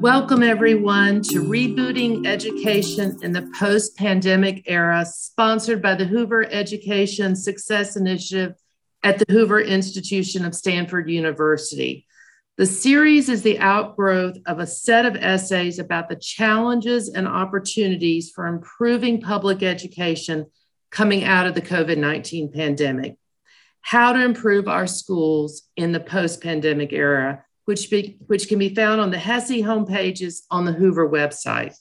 Welcome, everyone, to Rebooting Education in the Post Pandemic Era, sponsored by the Hoover Education Success Initiative at the Hoover Institution of Stanford University. The series is the outgrowth of a set of essays about the challenges and opportunities for improving public education coming out of the COVID 19 pandemic. How to improve our schools in the post pandemic era which, be, which can be found on the HESI homepages on the Hoover website.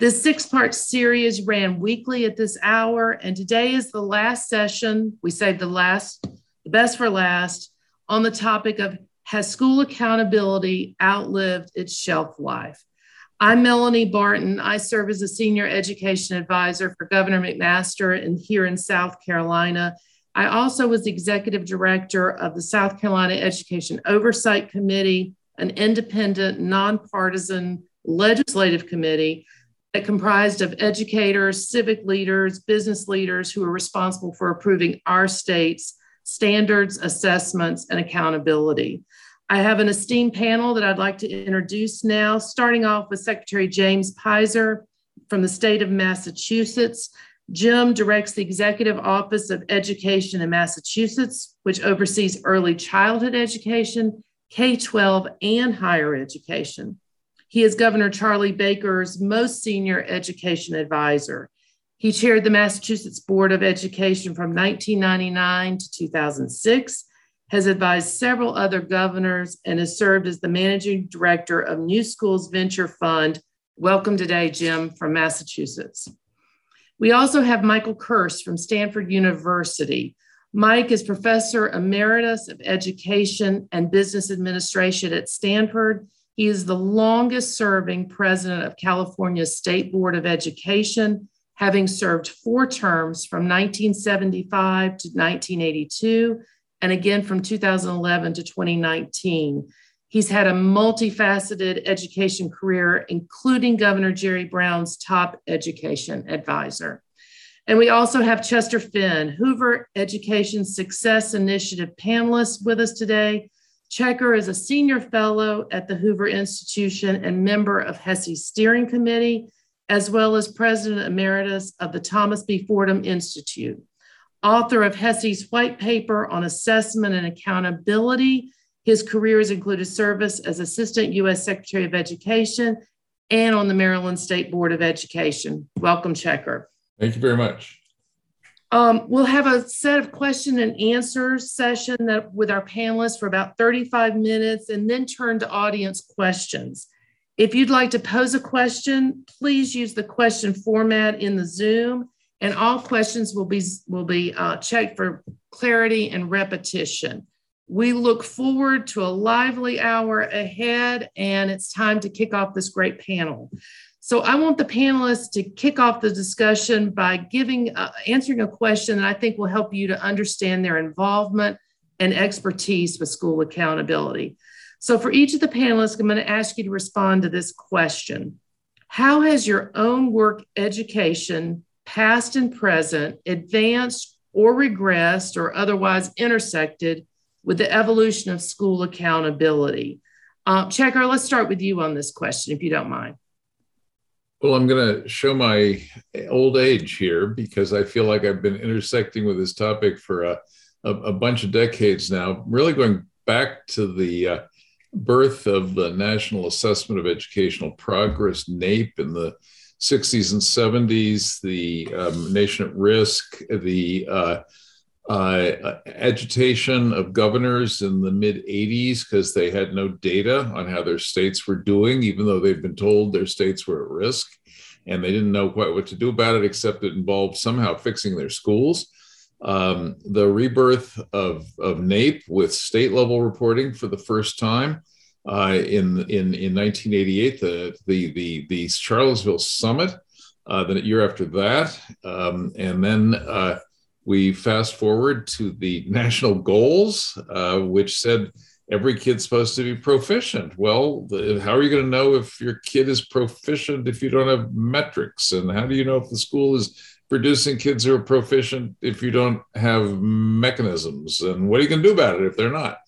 This six part series ran weekly at this hour, and today is the last session. We saved the last, the best for last, on the topic of Has school accountability outlived its shelf life? I'm Melanie Barton. I serve as a senior education advisor for Governor McMaster and here in South Carolina I also was executive director of the South Carolina Education Oversight Committee, an independent, nonpartisan legislative committee that comprised of educators, civic leaders, business leaders who are responsible for approving our state's standards, assessments, and accountability. I have an esteemed panel that I'd like to introduce now, starting off with Secretary James Peyser from the state of Massachusetts. Jim directs the Executive Office of Education in Massachusetts, which oversees early childhood education, K 12, and higher education. He is Governor Charlie Baker's most senior education advisor. He chaired the Massachusetts Board of Education from 1999 to 2006, has advised several other governors, and has served as the managing director of New Schools Venture Fund. Welcome today, Jim, from Massachusetts. We also have Michael Kirst from Stanford University. Mike is Professor Emeritus of Education and Business Administration at Stanford. He is the longest serving president of California's State Board of Education, having served four terms from 1975 to 1982, and again from 2011 to 2019. He's had a multifaceted education career, including Governor Jerry Brown's top education advisor. And we also have Chester Finn, Hoover Education Success Initiative panelist with us today. Checker is a senior fellow at the Hoover Institution and member of HESI's steering committee, as well as president emeritus of the Thomas B. Fordham Institute. Author of HESI's white paper on assessment and accountability his career has included service as Assistant U.S. Secretary of Education and on the Maryland State Board of Education. Welcome, Checker. Thank you very much. Um, we'll have a set of question and answer session that, with our panelists for about 35 minutes and then turn to audience questions. If you'd like to pose a question, please use the question format in the Zoom and all questions will be, will be uh, checked for clarity and repetition. We look forward to a lively hour ahead, and it's time to kick off this great panel. So, I want the panelists to kick off the discussion by giving, uh, answering a question that I think will help you to understand their involvement and expertise with school accountability. So, for each of the panelists, I'm going to ask you to respond to this question How has your own work education, past and present, advanced or regressed or otherwise intersected with the evolution of school accountability. Uh, Checker, let's start with you on this question, if you don't mind. Well, I'm going to show my old age here because I feel like I've been intersecting with this topic for a, a, a bunch of decades now, really going back to the uh, birth of the National Assessment of Educational Progress, NAEP, in the 60s and 70s, the um, Nation at Risk, the uh, uh, agitation of governors in the mid 80s because they had no data on how their states were doing, even though they've been told their states were at risk. And they didn't know quite what to do about it, except it involved somehow fixing their schools. Um, the rebirth of, of NAEP with state level reporting for the first time uh, in, in, in 1988, the, the, the, the Charlottesville Summit, uh, the year after that. Um, and then uh, we fast forward to the national goals, uh, which said every kid's supposed to be proficient. Well, the, how are you going to know if your kid is proficient if you don't have metrics? And how do you know if the school is producing kids who are proficient if you don't have mechanisms? And what are you going to do about it if they're not?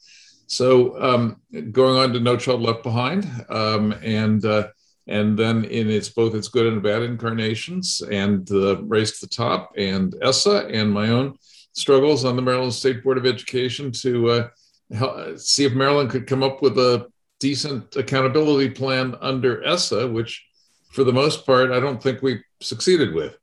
So um, going on to No Child Left Behind, um, and uh, and then in its both its good and bad incarnations, and the Race to the Top, and ESSA, and my own struggles on the Maryland State Board of Education to uh, help, see if Maryland could come up with a decent accountability plan under ESSA, which for the most part, I don't think we succeeded with.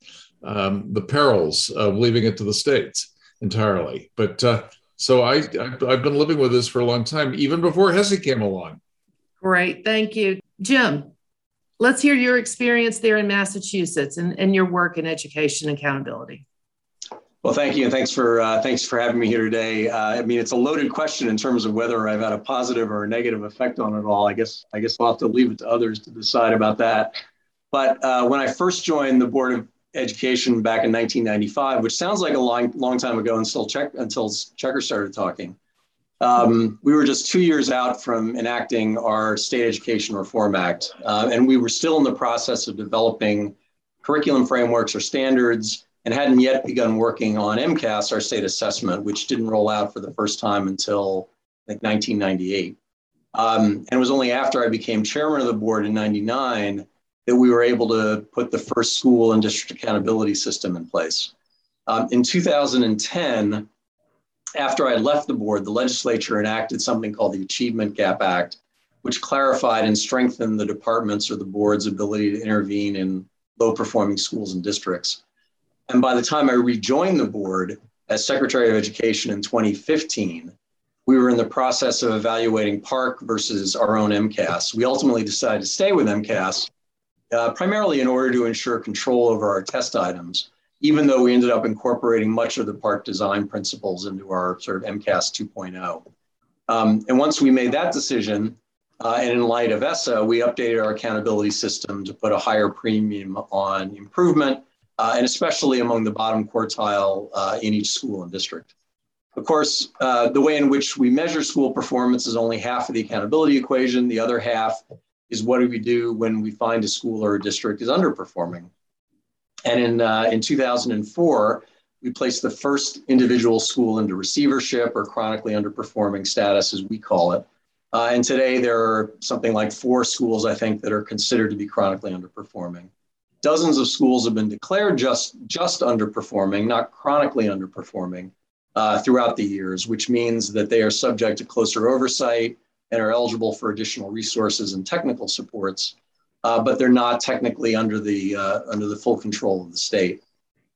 Um, the perils of leaving it to the states entirely. But uh, so I, I've, been living with this for a long time, even before HESI came along. Great. Thank you. Jim, let's hear your experience there in Massachusetts and, and your work in education accountability. Well, thank you, and thanks for uh, thanks for having me here today. Uh, I mean, it's a loaded question in terms of whether I've had a positive or a negative effect on it all. I guess I guess I'll have to leave it to others to decide about that. But uh, when I first joined the Board of Education back in 1995, which sounds like a long long time ago until check until Checker started talking, um, we were just two years out from enacting our State Education Reform Act, uh, and we were still in the process of developing curriculum frameworks or standards and hadn't yet begun working on MCAS, our state assessment, which didn't roll out for the first time until like 1998. Um, and it was only after I became chairman of the board in 99 that we were able to put the first school and district accountability system in place. Um, in 2010, after I left the board, the legislature enacted something called the Achievement Gap Act, which clarified and strengthened the department's or the board's ability to intervene in low performing schools and districts. And by the time I rejoined the board as Secretary of Education in 2015, we were in the process of evaluating PARCC versus our own MCAS. We ultimately decided to stay with MCAS, uh, primarily in order to ensure control over our test items, even though we ended up incorporating much of the PARCC design principles into our sort of MCAS 2.0. Um, and once we made that decision, uh, and in light of ESSA, we updated our accountability system to put a higher premium on improvement uh, and especially among the bottom quartile uh, in each school and district. Of course, uh, the way in which we measure school performance is only half of the accountability equation. The other half is what do we do when we find a school or a district is underperforming. And in, uh, in 2004, we placed the first individual school into receivership or chronically underperforming status, as we call it. Uh, and today there are something like four schools, I think, that are considered to be chronically underperforming. Dozens of schools have been declared just, just underperforming, not chronically underperforming, uh, throughout the years, which means that they are subject to closer oversight and are eligible for additional resources and technical supports, uh, but they're not technically under the, uh, under the full control of the state.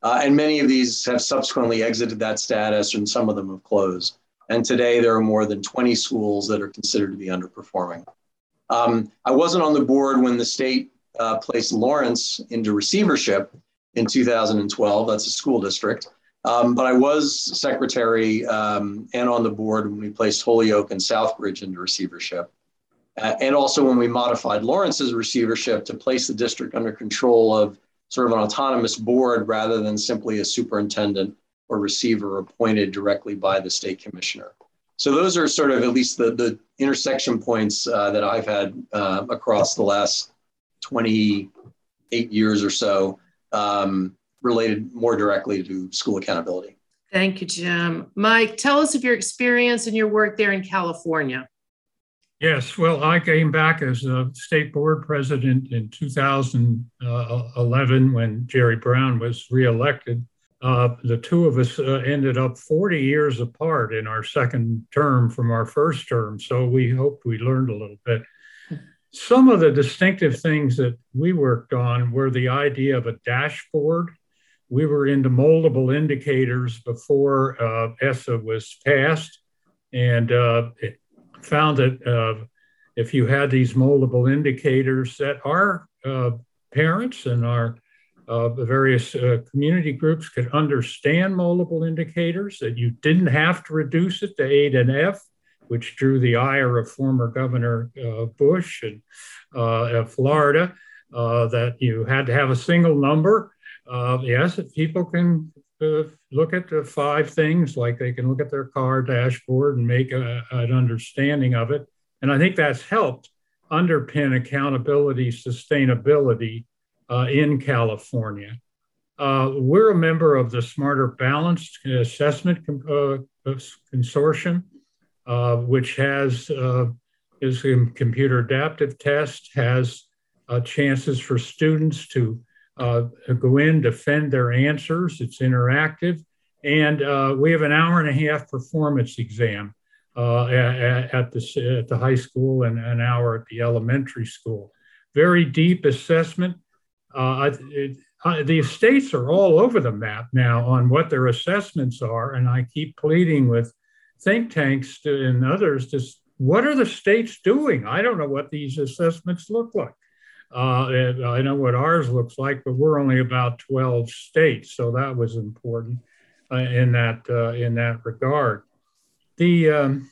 Uh, and many of these have subsequently exited that status, and some of them have closed. And today, there are more than 20 schools that are considered to be underperforming. Um, I wasn't on the board when the state uh, placed Lawrence into receivership in 2012. That's a school district. Um, but I was secretary um, and on the board when we placed Holyoke and Southbridge into receivership. Uh, and also when we modified Lawrence's receivership to place the district under control of sort of an autonomous board rather than simply a superintendent or receiver appointed directly by the state commissioner. So those are sort of at least the, the intersection points uh, that I've had uh, across the last 28 years or so um, related more directly to school accountability. Thank you, Jim. Mike, tell us of your experience and your work there in California. Yes, well, I came back as a state board president in 2011 when Jerry Brown was reelected. Uh, the two of us uh, ended up 40 years apart in our second term from our first term, so we hoped we learned a little bit. Some of the distinctive things that we worked on were the idea of a dashboard. We were into moldable indicators before uh, ESSA was passed and uh, found that uh, if you had these moldable indicators that our uh, parents and our uh, various uh, community groups could understand moldable indicators, that you didn't have to reduce it to eight and F, which drew the ire of former Governor uh, Bush and uh, Florida, that you had to have a single number. Yes, people can uh, look at the five things, like they can look at their car dashboard and make a, an understanding of it. And I think that's helped underpin accountability, sustainability uh, in California. we're a member of the Smarter Balanced Assessment Consortium, uh, which has uh, is a computer adaptive test, has uh, chances for students to uh, go in, defend their answers. It's interactive. And uh, we have an hour and a half performance exam uh, at, at, the, at the high school and an hour at the elementary school. Very deep assessment. Uh, it, the states are all over the map now on what their assessments are. And I keep pleading with think tanks to, and others to what are the states doing? I don't know what these assessments look like. Uh, I know what ours looks like, but we're only about 12 states, so that was important uh, in that uh, in that regard. The um,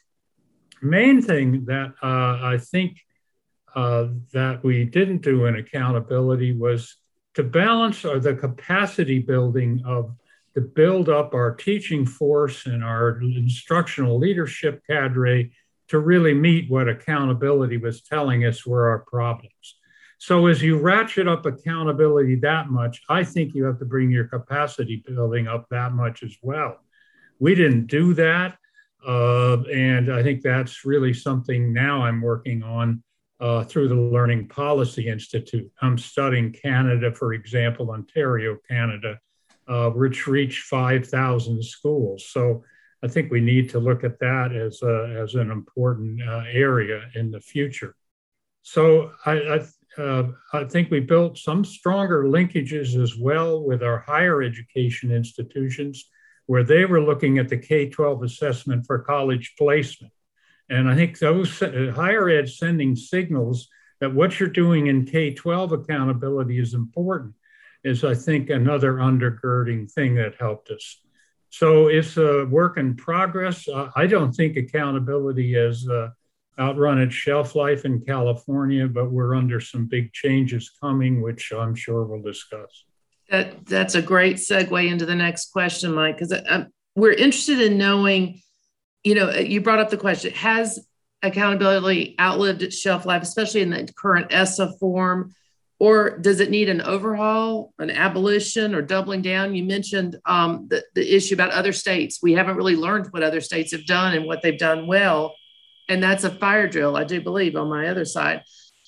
main thing that uh, I think uh, that we didn't do in accountability was to balance or the capacity building of to build up our teaching force and our instructional leadership cadre to really meet what accountability was telling us were our problems. So as you ratchet up accountability that much, I think you have to bring your capacity building up that much as well. We didn't do that. Uh, and I think that's really something now I'm working on uh, through the Learning Policy Institute. I'm studying Canada, for example, Ontario, Canada, uh, which reached 5,000 schools. So I think we need to look at that as, a, as an important uh, area in the future. So I, I uh, I think we built some stronger linkages as well with our higher education institutions, where they were looking at the K 12 assessment for college placement. And I think those uh, higher ed sending signals that what you're doing in K 12 accountability is important, is I think another undergirding thing that helped us. So it's a work in progress. Uh, I don't think accountability is. Uh, outrun its shelf life in California, but we're under some big changes coming, which I'm sure we'll discuss. That that's a great segue into the next question, Mike, because uh, we're interested in knowing. You know, you brought up the question: Has accountability outlived its shelf life, especially in the current ESSA form, or does it need an overhaul, an abolition, or doubling down? You mentioned um, the, the issue about other states. We haven't really learned what other states have done and what they've done well and that's a fire drill, I do believe, on my other side.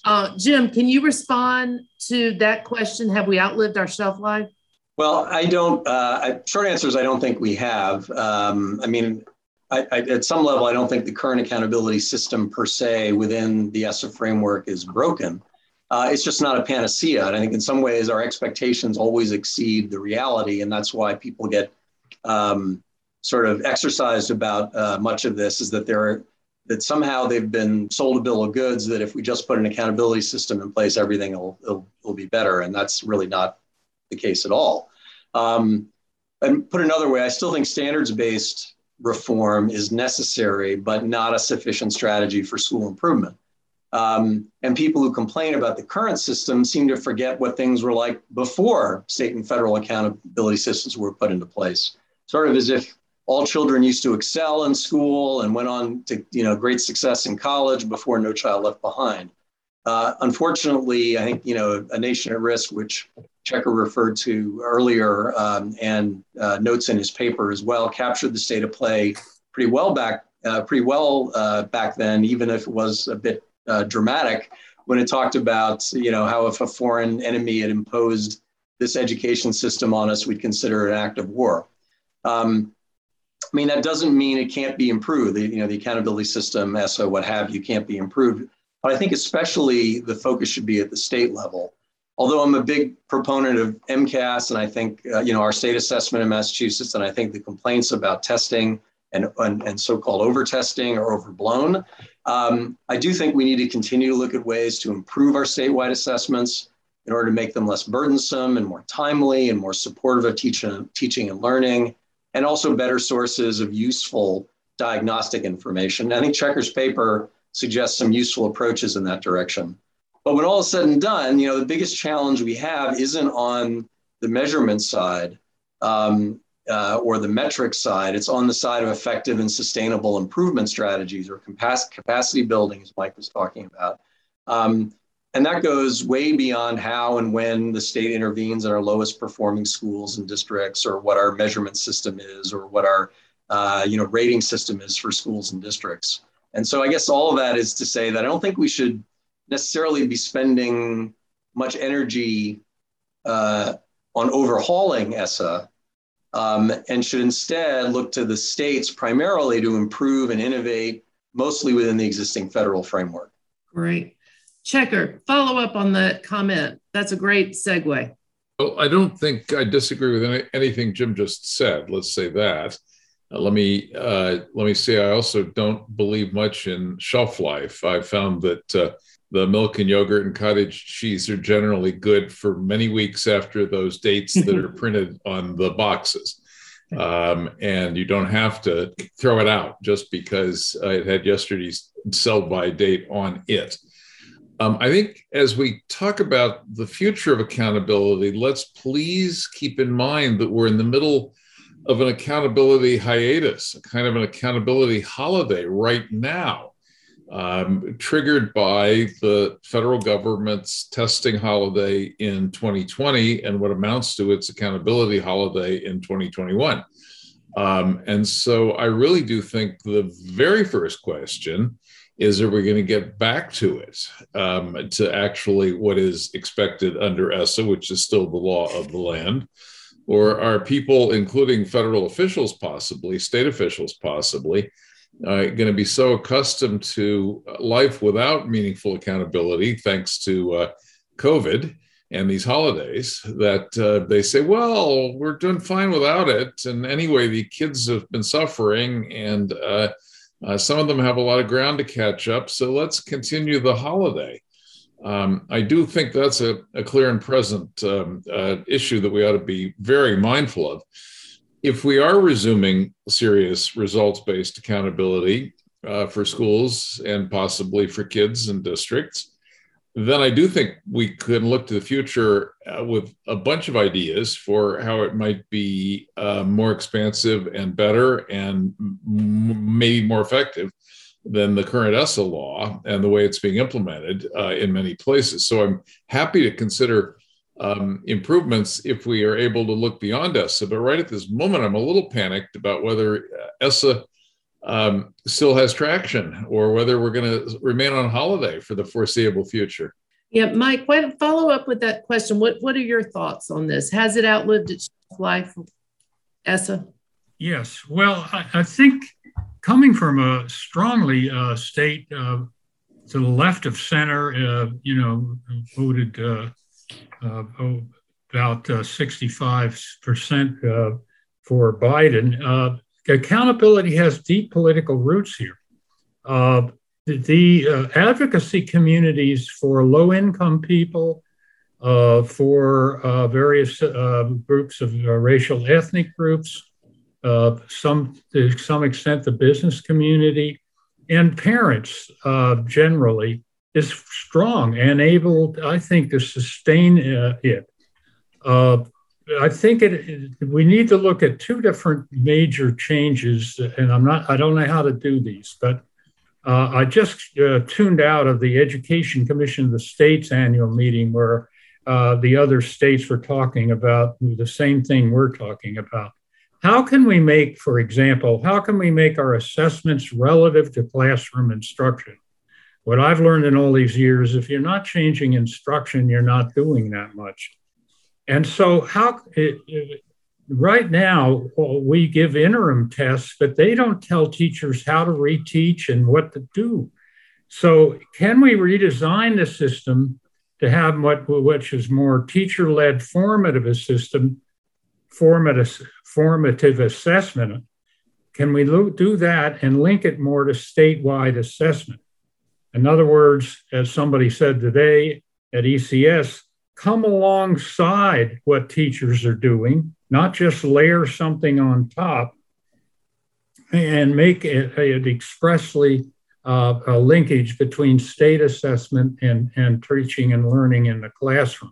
Uh, Jim, can you respond to that question? Have we outlived our shelf life? Well, I don't. Uh, I, short answer is I don't think we have. Um, I mean, I, I, at some level, I don't think the current accountability system per se within the ESSA framework is broken. Uh, it's just not a panacea. And I think in some ways our expectations always exceed the reality. And that's why people get um, sort of exercised about uh, much of this is that there are that somehow they've been sold a bill of goods that if we just put an accountability system in place, everything will, will, will be better. And that's really not the case at all. Um, and put another way, I still think standards based reform is necessary, but not a sufficient strategy for school improvement. Um, and people who complain about the current system seem to forget what things were like before state and federal accountability systems were put into place. Sort of as if all children used to excel in school and went on to you know great success in college before No Child Left Behind. Uh, unfortunately, I think you know a nation at risk, which Checker referred to earlier um, and uh, notes in his paper as well, captured the state of play pretty well back uh, pretty well uh, back then, even if it was a bit uh, dramatic when it talked about you know how if a foreign enemy had imposed this education system on us, we'd consider it an act of war. Um, I mean, that doesn't mean it can't be improved. The, you know, the accountability system, ESSA, what have you, can't be improved. But I think especially the focus should be at the state level. Although I'm a big proponent of MCAS, and I think uh, you know our state assessment in Massachusetts, and I think the complaints about testing and, and, and so-called over-testing are overblown. Um, I do think we need to continue to look at ways to improve our statewide assessments in order to make them less burdensome and more timely and more supportive of teaching, teaching and learning and also better sources of useful diagnostic information. I think Checker's paper suggests some useful approaches in that direction. But when all is said and done, you know, the biggest challenge we have isn't on the measurement side um, uh, or the metric side. It's on the side of effective and sustainable improvement strategies or capacity building, as Mike was talking about. Um, and that goes way beyond how and when the state intervenes in our lowest performing schools and districts, or what our measurement system is, or what our uh, you know, rating system is for schools and districts. And so I guess all of that is to say that I don't think we should necessarily be spending much energy uh, on overhauling ESSA um, and should instead look to the states primarily to improve and innovate mostly within the existing federal framework. Great. Checker, follow up on that comment. That's a great segue. Well, I don't think I disagree with any, anything Jim just said. Let's say that. Uh, let me uh, let me say I also don't believe much in shelf life. I found that uh, the milk and yogurt and cottage cheese are generally good for many weeks after those dates that are printed on the boxes. Um, and you don't have to throw it out just because it had yesterday's sell by date on it. Um, I think as we talk about the future of accountability, let's please keep in mind that we're in the middle of an accountability hiatus, a kind of an accountability holiday right now um, triggered by the federal government's testing holiday in 2020 and what amounts to its accountability holiday in 2021. Um, and so I really do think the very first question is are we going to get back to it, um, to actually what is expected under ESSA, which is still the law of the land? Or are people, including federal officials possibly, state officials possibly, uh, going to be so accustomed to life without meaningful accountability, thanks to uh, COVID and these holidays, that uh, they say, well, we're doing fine without it. And anyway, the kids have been suffering, and uh, some of them have a lot of ground to catch up. So let's continue the holiday. Um, I do think that's a, a clear and present um, uh, issue that we ought to be very mindful of if we are resuming serious results based accountability uh, for schools and possibly for kids and districts, then I do think we can look to the future uh, with a bunch of ideas for how it might be uh, more expansive and better and m- maybe more effective than the current ESSA law and the way it's being implemented uh, in many places. So I'm happy to consider um, improvements if we are able to look beyond ESSA. But right at this moment, I'm a little panicked about whether uh, ESSA um, still has traction or whether we're going to remain on holiday for the foreseeable future. Yeah, Mike, why follow up with that question? What What are your thoughts on this? Has it outlived its life, ESSA? Yes. Well, I, I think coming from a strongly uh, state uh, to the left of center, uh, you know, voted uh, uh, oh, about 65% uh, uh, for Biden. Accountability has deep political roots here. the, the advocacy communities for low income people, uh, for uh, various uh, groups of racial ethnic groups, some to some extent the business community, and parents generally is strong and able, I think, to sustain uh, it. I think it, we need to look at two different major changes, and I'm not, I don't know how to do these, but uh, I just uh, tuned out of the Education Commission of the States annual meeting where uh, the other states were talking about the same thing we're talking about. How can we make, for example, how can we make our assessments relative to classroom instruction? What I've learned in all these years, if you're not changing instruction, you're not doing that much. And so, how it, it, right now uh, we give interim tests, but they don't tell teachers how to reteach and what to do. So, can we redesign the system to have what which is more teacher-led formative system, formative, formative assessment? Can we do that and link it more to statewide assessment? In other words, as somebody said today at ECS, come alongside what teachers are doing, not just layer something on top and make it, it expressly uh, a linkage between state assessment and, and teaching and learning in the classroom.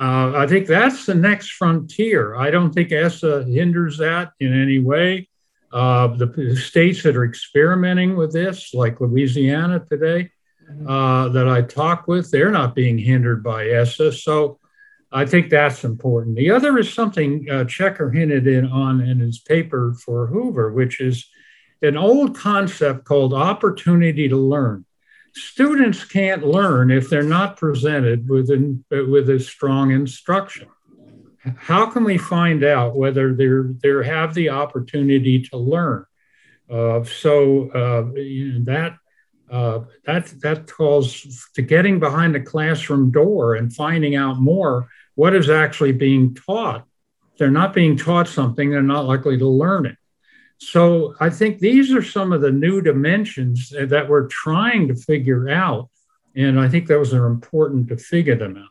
Uh, I think that's the next frontier. I don't think ESSA hinders that in any way. Uh, the, the, states that are experimenting with this, like Louisiana today. Uh, that I talk with, they're not being hindered by ESSA. So I think that's important. The other is something uh, Checker hinted in on in his paper for Hoover, which is an old concept called opportunity to learn. Students can't learn if they're not presented with, with a strong instruction. How can we find out whether they're, they have the opportunity to learn? Uh, so uh, that uh, that that calls to getting behind the classroom door and finding out more what is actually being taught. If they're not being taught something, they're not likely to learn it. So I think these are some of the new dimensions that we're trying to figure out. And I think those are important to figure them out.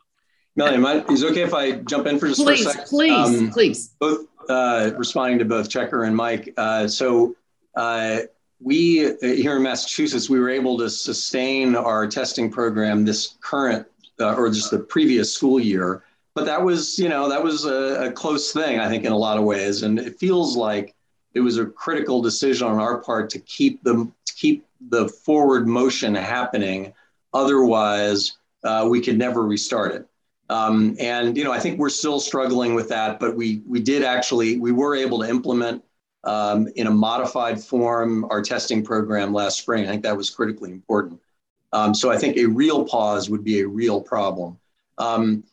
Melanie, is it okay if I jump in for just please, for a second? Please, um, please. Both uh, responding to both Checker and Mike. Uh, so uh, we here in Massachusetts, we were able to sustain our testing program this current uh, or just the previous school year. But that was, you know, that was a, a close thing, I think, in a lot of ways. And it feels like it was a critical decision on our part to keep the to keep the forward motion happening. Otherwise, uh, we could never restart it. Um, and you know, I think we're still struggling with that, but we we did actually we were able to implement um, in a modified form our testing program last spring. I think that was critically important. Um, so I think a real pause would be a real problem. Um,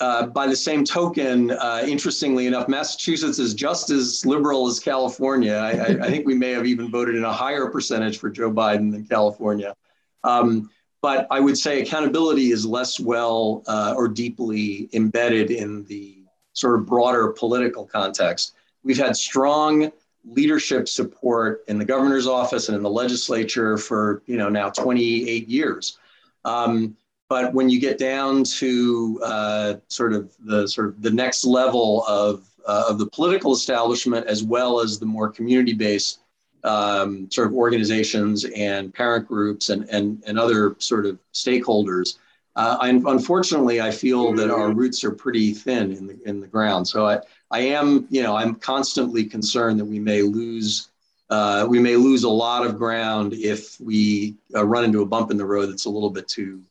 uh, by the same token, uh, interestingly enough, Massachusetts is just as liberal as California. I, I, I, think we may have even voted in a higher percentage for Joe Biden than California. Um, but I would say accountability is less well uh, or deeply embedded in the sort of broader political context. We've had strong leadership support in the governor's office and in the legislature for you know now 28 years. Um, but when you get down to uh, sort of the sort of the next level of uh, of the political establishment as well as the more community-based um, sort of organizations and parent groups and and, and other sort of stakeholders, uh, I, unfortunately, I feel that our roots are pretty thin in the in the ground. So I, I am, you know, I'm constantly concerned that we may lose, uh, we may lose a lot of ground if we uh, run into a bump in the road that's a little bit too,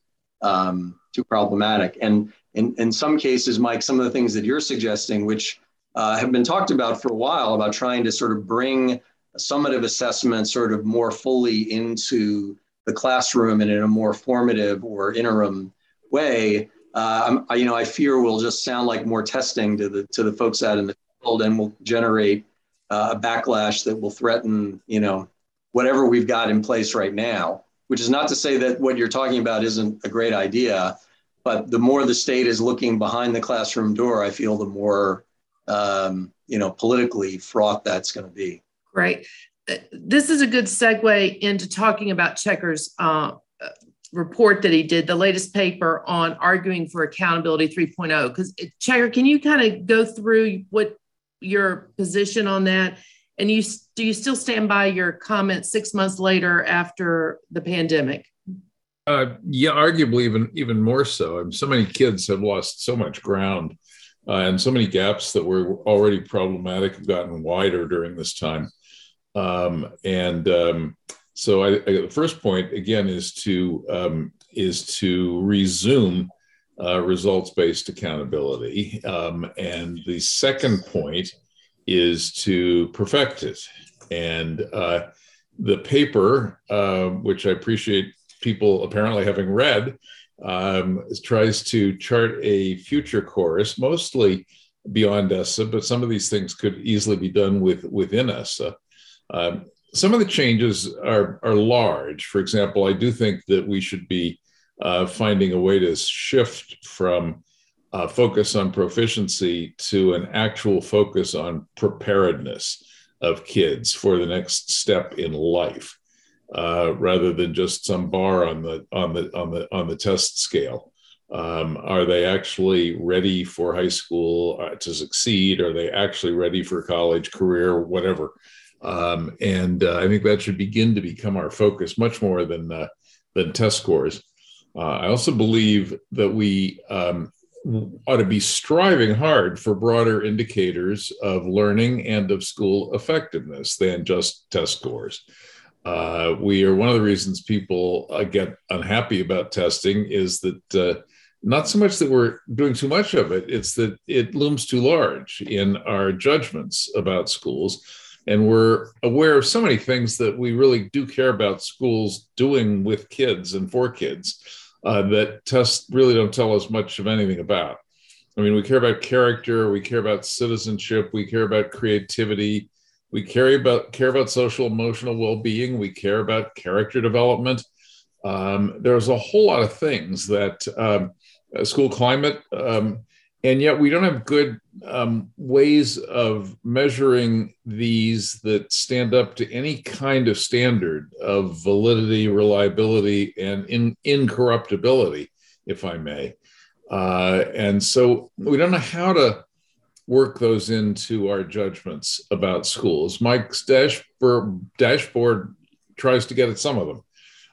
um, too problematic. And in in some cases, Mike, some of the things that you're suggesting, which uh, have been talked about for a while, about trying to sort of bring summative assessment sort of more fully into the classroom and in a more formative or interim way, uh, I, you know, I fear will just sound like more testing to the to the folks out in the field and will generate uh, a backlash that will threaten, you know, whatever we've got in place right now. Which is not to say that what you're talking about isn't a great idea, but the more the state is looking behind the classroom door, I feel the more, um, you know, politically fraught that's going to be. Right this is a good segue into talking about Checker's uh, report that he did, the latest paper on arguing for accountability 3.0. Because Checker, can you kind of go through what your position on that? And you do you still stand by your comment six months later after the pandemic? Uh, yeah, arguably even even more so. I mean, so many kids have lost so much ground, uh, and so many gaps that were already problematic have gotten wider during this time. Um, and um, so I, I, the first point again is to um, is to resume uh, results-based accountability, um, and the second point is to perfect it. And uh, the paper, uh, which I appreciate people apparently having read, um, tries to chart a future course, mostly beyond ESSA, but some of these things could easily be done with within ESSA. Um, some of the changes are, are large. For example, I do think that we should be uh, finding a way to shift from uh, focus on proficiency to an actual focus on preparedness of kids for the next step in life, uh, rather than just some bar on the on the on the on the test scale. Um, are they actually ready for high school uh, to succeed? Are they actually ready for college, career, whatever? Um, and uh, I think that should begin to become our focus much more than, uh, than test scores. Uh, I also believe that we um, ought to be striving hard for broader indicators of learning and of school effectiveness than just test scores. Uh, we are one of the reasons people uh, get unhappy about testing is that uh, not so much that we're doing too much of it, it's that it looms too large in our judgments about schools. And we're aware of so many things that we really do care about schools doing with kids and for kids uh, that tests really don't tell us much of anything about. I mean, we care about character, we care about citizenship, we care about creativity, we care about care about social emotional well-being, we care about character development. Um, there's a whole lot of things that um, school climate, um, and yet we don't have good um, ways of measuring these that stand up to any kind of standard of validity, reliability, and in, incorruptibility, if I may. Uh, and so we don't know how to work those into our judgments about schools. Mike's dashboard, dashboard tries to get at some of them.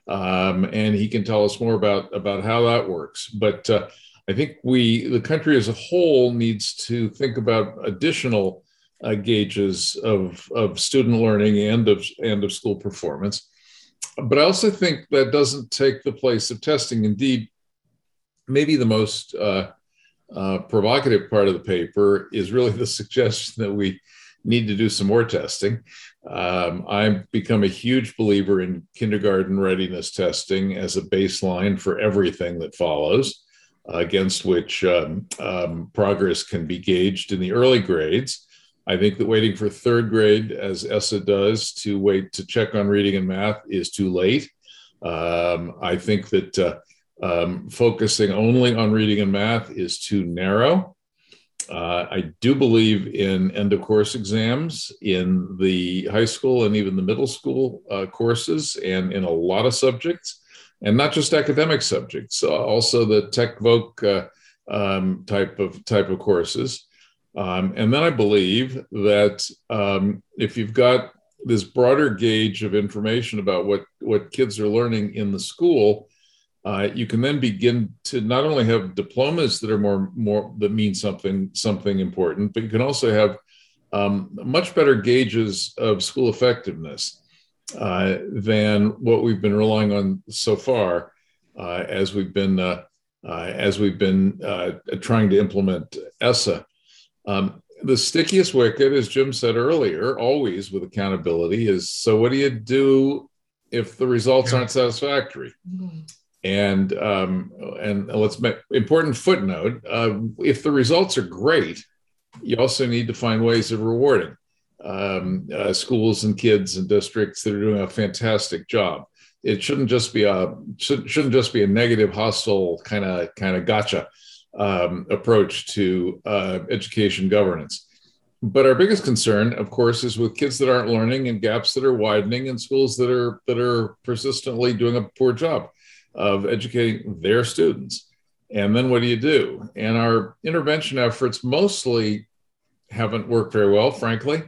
Um, and he can tell us more about, about how that works. But uh, I think we, the country as a whole, needs to think about additional uh, gauges of, of student learning and of, and of school performance. But I also think that doesn't take the place of testing. Indeed, maybe the most uh, uh, provocative part of the paper is really the suggestion that we need to do some more testing. Um, I've become a huge believer in kindergarten readiness testing as a baseline for everything that follows, against which um, um, progress can be gauged in the early grades. I think that waiting for third grade, as ESSA does, to wait to check on reading and math is too late. Um, I think that uh, um, focusing only on reading and math is too narrow. Uh, I do believe in end of course exams in the high school and even the middle school uh, courses and in a lot of subjects, and not just academic subjects, uh, also the tech voc uh, um, type of type of courses. Um, and then I believe that um, if you've got this broader gauge of information about what what kids are learning in the school, uh, you can then begin to not only have diplomas that are more more that mean something something important, but you can also have um, much better gauges of school effectiveness uh, than what we've been relying on so far, uh, as we've been uh, uh, as we've been uh, trying to implement ESSA. Um, the stickiest wicket, as Jim said earlier, always with accountability is so. What do you do if the results aren't satisfactory? Mm-hmm. And um, and let's make important footnote: uh, if the results are great, you also need to find ways of rewarding um, uh, schools and kids and districts that are doing a fantastic job. It shouldn't just be a should, shouldn't just be a negative, hostile kind of kind of gotcha um, approach to uh, education governance. But our biggest concern, of course, is with kids that aren't learning and gaps that are widening and schools that are that are persistently doing a poor job of educating their students. And then what do you do? And our intervention efforts mostly haven't worked very well, frankly.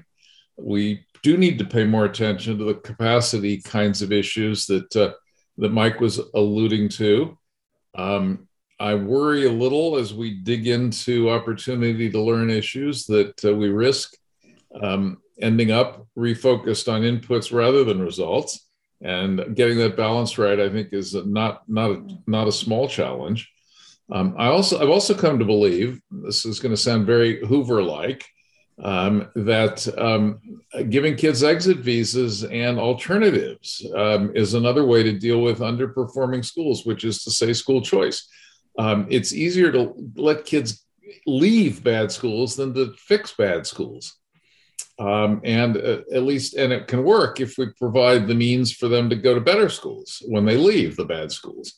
We do need to pay more attention to the capacity kinds of issues that uh, that Mike was alluding to. Um, I worry a little as we dig into opportunity to learn issues that uh, we risk um, ending up refocused on inputs rather than results and getting that balance right i think is not not a, not a small challenge um, i also i've also come to believe this is going to sound very hoover like um, that um, giving kids exit visas and alternatives um, is another way to deal with underperforming schools which is to say school choice um, it's easier to let kids leave bad schools than to fix bad schools um, and uh, at least, and it can work if we provide the means for them to go to better schools when they leave the bad schools.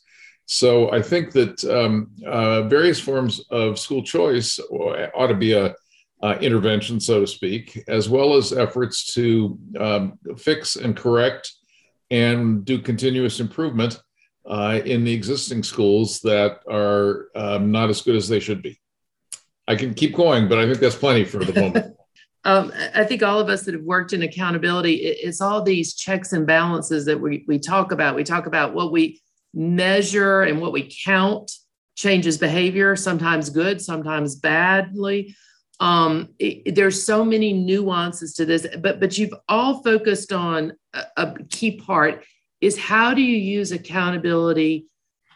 So I think that um, uh, various forms of school choice ought to be a uh, intervention, so to speak, as well as efforts to um, fix and correct and do continuous improvement uh, in the existing schools that are um, not as good as they should be. I can keep going, but I think that's plenty for the moment. um, I think all of us that have worked in accountability, it's all these checks and balances that we, we talk about. We talk about what we measure and what we count changes behavior, sometimes good, sometimes badly. Um, it, there's so many nuances to this, but but you've all focused on a, a key part is how do you use accountability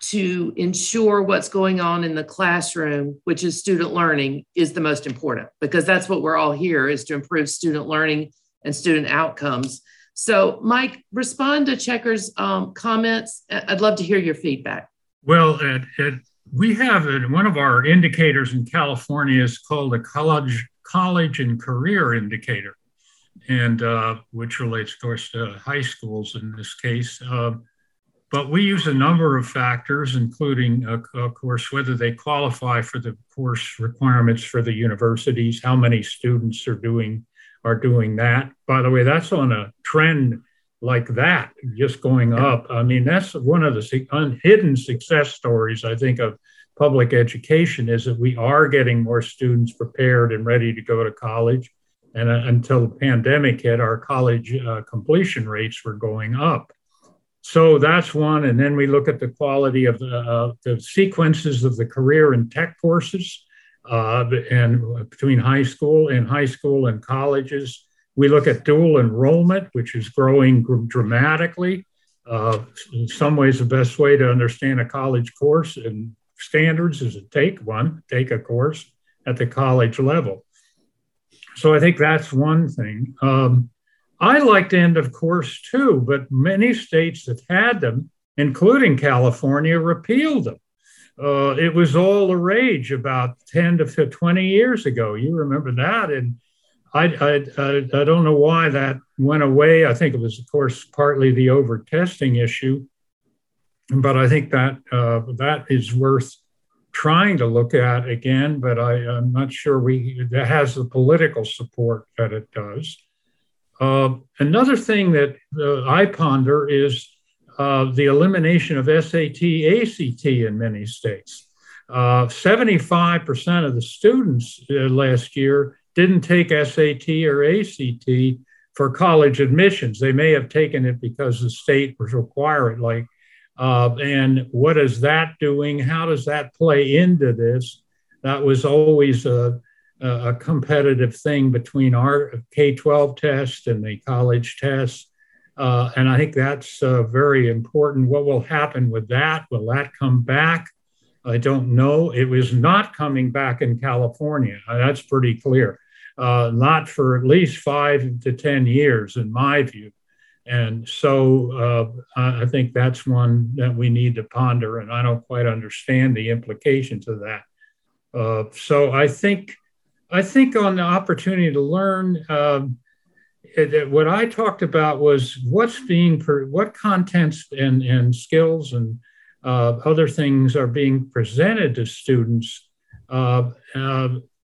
to ensure what's going on in the classroom, which is student learning, is the most important because that's what we're all here is to improve student learning and student outcomes. So, Mike, respond to Checker's um, comments. I'd love to hear your feedback. Well, and, it, we have one of our indicators in California is called a college college and career indicator, and uh, which relates, of course, to high schools in this case. Uh, but we use a number of factors, including, uh, of course, whether they qualify for the course requirements for the universities, how many students are doing are doing that. By the way, that's on a trend like that, just going up. I mean, that's one of the hidden success stories, I think, of public education is that we are getting more students prepared and ready to go to college. And uh, until the pandemic hit, our college uh, completion rates were going up. So that's one. And then we look at the quality of the, uh, the sequences of the career and tech courses uh, and between high school and high school and colleges. We look at dual enrollment, which is growing dramatically. Uh, in some ways, the best way to understand a college course and standards is to take one, take a course at the college level. So I think that's one thing. Um, I liked end of course too, but many states that had them, including California, repealed them. Uh, it was all the rage about 10 to 20 years ago. You remember that. And I, I, I, don't know why that went away. I think it was, of course, partly the over testing issue. But I think that uh, that is worth trying to look at again. But I, am not sure we that has the political support that it does. Uh, another thing that uh, I ponder is uh, the elimination of SAT, ACT in many states. Uh, 75% of the students uh, last year didn't take SAT or ACT for college admissions. They may have taken it because the state was requiring, like, uh, and what is that doing? How does that play into this? That was always a, a competitive thing between our K 12 test and the college test. Uh, and I think that's uh, very important. What will happen with that? Will that come back? I don't know. It was not coming back in California. That's pretty clear. Uh, not for at least five to 10 years, in my view. And so uh, I think that's one that we need to ponder, and I don't quite understand the implications of that. Uh, so I think, I think on the opportunity to learn, um, it, what I talked about was what's being, per, what contents and, and skills and uh, other things are being presented to students.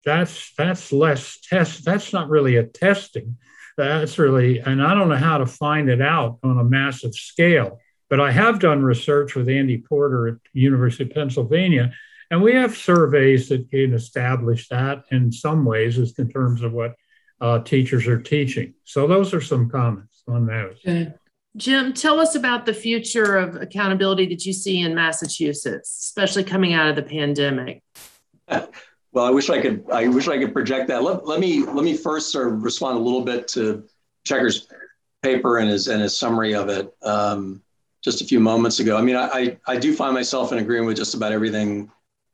That's that's less test. That's not really a testing. That's really, and I don't know how to find it out on a massive scale. But I have done research with Andy Porter at University of Pennsylvania, and we have surveys that can establish that in some ways, as in terms of what uh, teachers are teaching. So those are some comments on those. Okay. Jim, tell us about the future of accountability that you see in Massachusetts, especially coming out of the pandemic. Well, I wish I could. I wish I could project that. Let, let me let me first sort of respond a little bit to Checker's paper and his and his summary of it um, just a few moments ago. I mean, I I do find myself in agreement with just about everything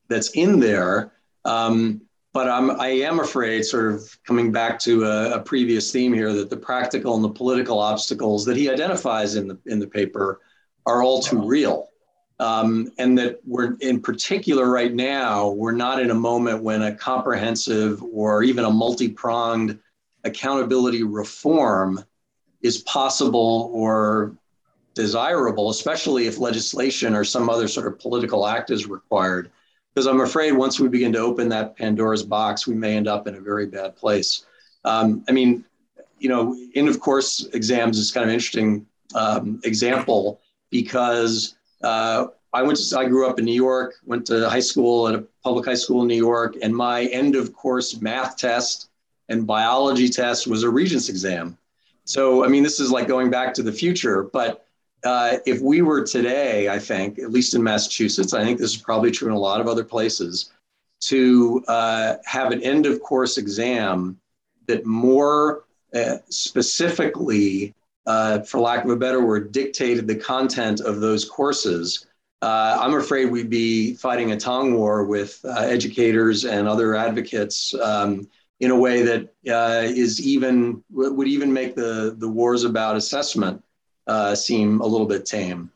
that's in there. Um, but I'm I am afraid, sort of coming back to a, a, previous theme here, that the practical and the political obstacles that he identifies in the in the paper are all too real, um, and that we're in particular right now we're not in a moment when a comprehensive or even a multi-pronged accountability reform is possible or desirable, especially if legislation or some other sort of political act is required because I'm afraid once we begin to open that Pandora's box, we may end up in a very bad place. Um, I mean, you know, end of course exams is kind of interesting um, example because uh, I went to, I grew up in New York, went to high school at a public high school in New York, and my end of course math test and biology test was a Regents exam. So, I mean, this is like going back to the future, but uh, if we were today, I think, at least in Massachusetts, I think this is probably true in a lot of other places, to uh, have an end of course exam that more uh, specifically, uh, for lack of a better word, dictated the content of those courses, uh, I'm afraid we'd be fighting a tongue war with uh, educators and other advocates um, in a way that uh, is even would even make the the wars about assessment uh, seem a little bit tame.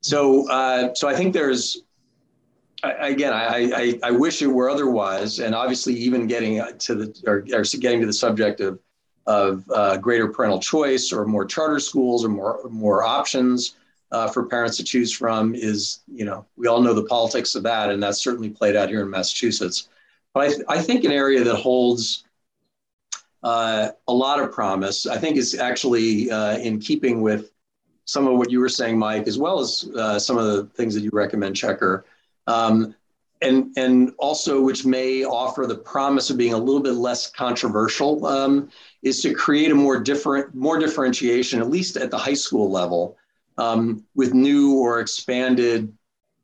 So uh, so I think there's again I, I, I wish it were otherwise, and obviously even getting to the or, or getting to the subject of of uh, greater parental choice or more charter schools or more more options uh, for parents to choose from is you know we all know the politics of that and that's certainly played out here in massachusetts. But i, th- I think an area that holds uh, a lot of promise i think is actually uh, in keeping with some of what you were saying mike as well as uh, some of the things that you recommend checker um, and and also which may offer the promise of being a little bit less controversial um, is to create a more different more differentiation at least at the high school level um, with new or expanded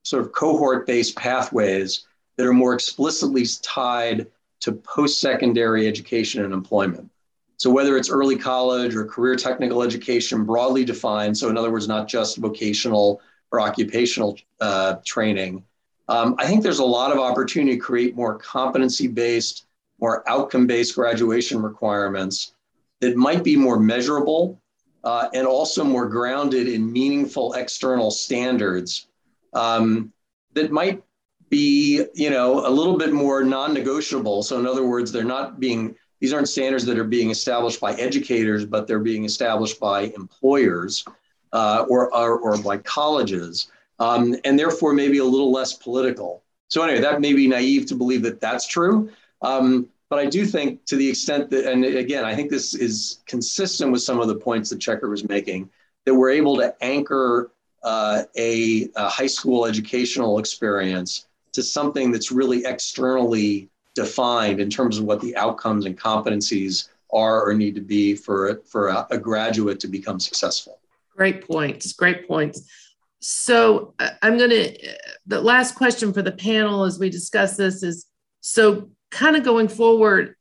sort of cohort based pathways that are more explicitly tied to post secondary education and employment. So whether it's early college or career technical education broadly defined so in other words not just vocational or occupational uh, training um, I think there's a lot of opportunity to create more competency based, more outcome based graduation requirements that might be more measurable uh, and also more grounded in meaningful external standards um, that might be, you know, a little bit more non-negotiable. So in other words, they're not being these aren't standards that are being established by educators, but they're being established by employers uh, or, or, or by colleges um, and therefore maybe a little less political. So anyway, that may be naive to believe that that's true. Um, but I do think to the extent that, and again, I think this is consistent with some of the points that Checker was making, that we're able to anchor uh, a, a high school educational experience to something that's really externally defined in terms of what the outcomes and competencies are or need to be for, for a, a graduate to become successful. Great points. Great points. So uh, I'm going to, the last question for the panel as we discuss this is so kind of going forward,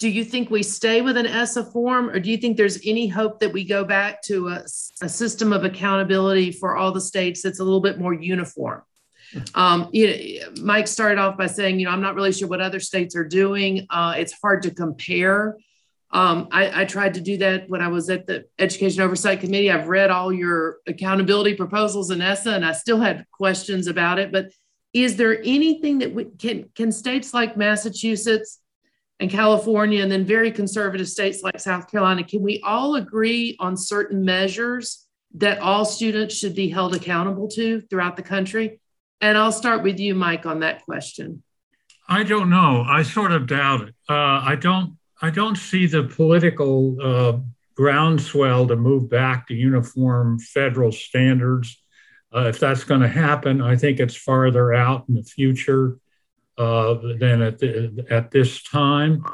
do you think we stay with an ESSA form or do you think there's any hope that we go back to a, a system of accountability for all the states that's a little bit more uniform? Um, you know, Mike started off by saying, you know, I'm not really sure what other states are doing. Uh, it's hard to compare. Um, I, I, tried to do that when I was at the Education Oversight Committee. I've read all your accountability proposals in ESSA, and I still had questions about it. But is there anything that we, can can states like Massachusetts and California, and then very conservative states like South Carolina, can we all agree on certain measures that all students should be held accountable to throughout the country? And I'll start with you, Mike, on that question. I don't know. I sort of doubt it. Uh, I don't I don't see the political uh, groundswell to move back to uniform federal standards. Uh, if that's going to happen, I think it's farther out in the future uh, than at, the, at this time.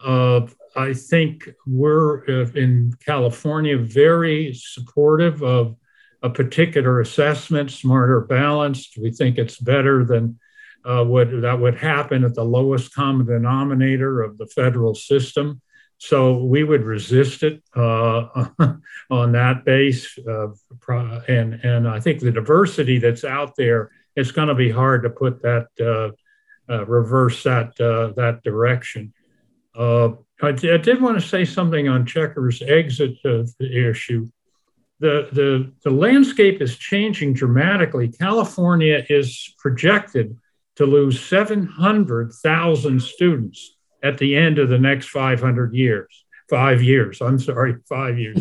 Uh, I think we're uh, in California very supportive of a particular assessment, smarter balanced. We think it's better than uh, would that would happen at the lowest common denominator of the federal system. So we would resist it uh, on that base, uh, and and I think the diversity that's out there, it's going to be hard to put that uh, uh, reverse that that direction. I, I, did want to say something on Checker's exit issue. The, the, the landscape is changing dramatically. California is projected to lose 700,000 students at the end of the next 500 years. Five years, I'm sorry, five years.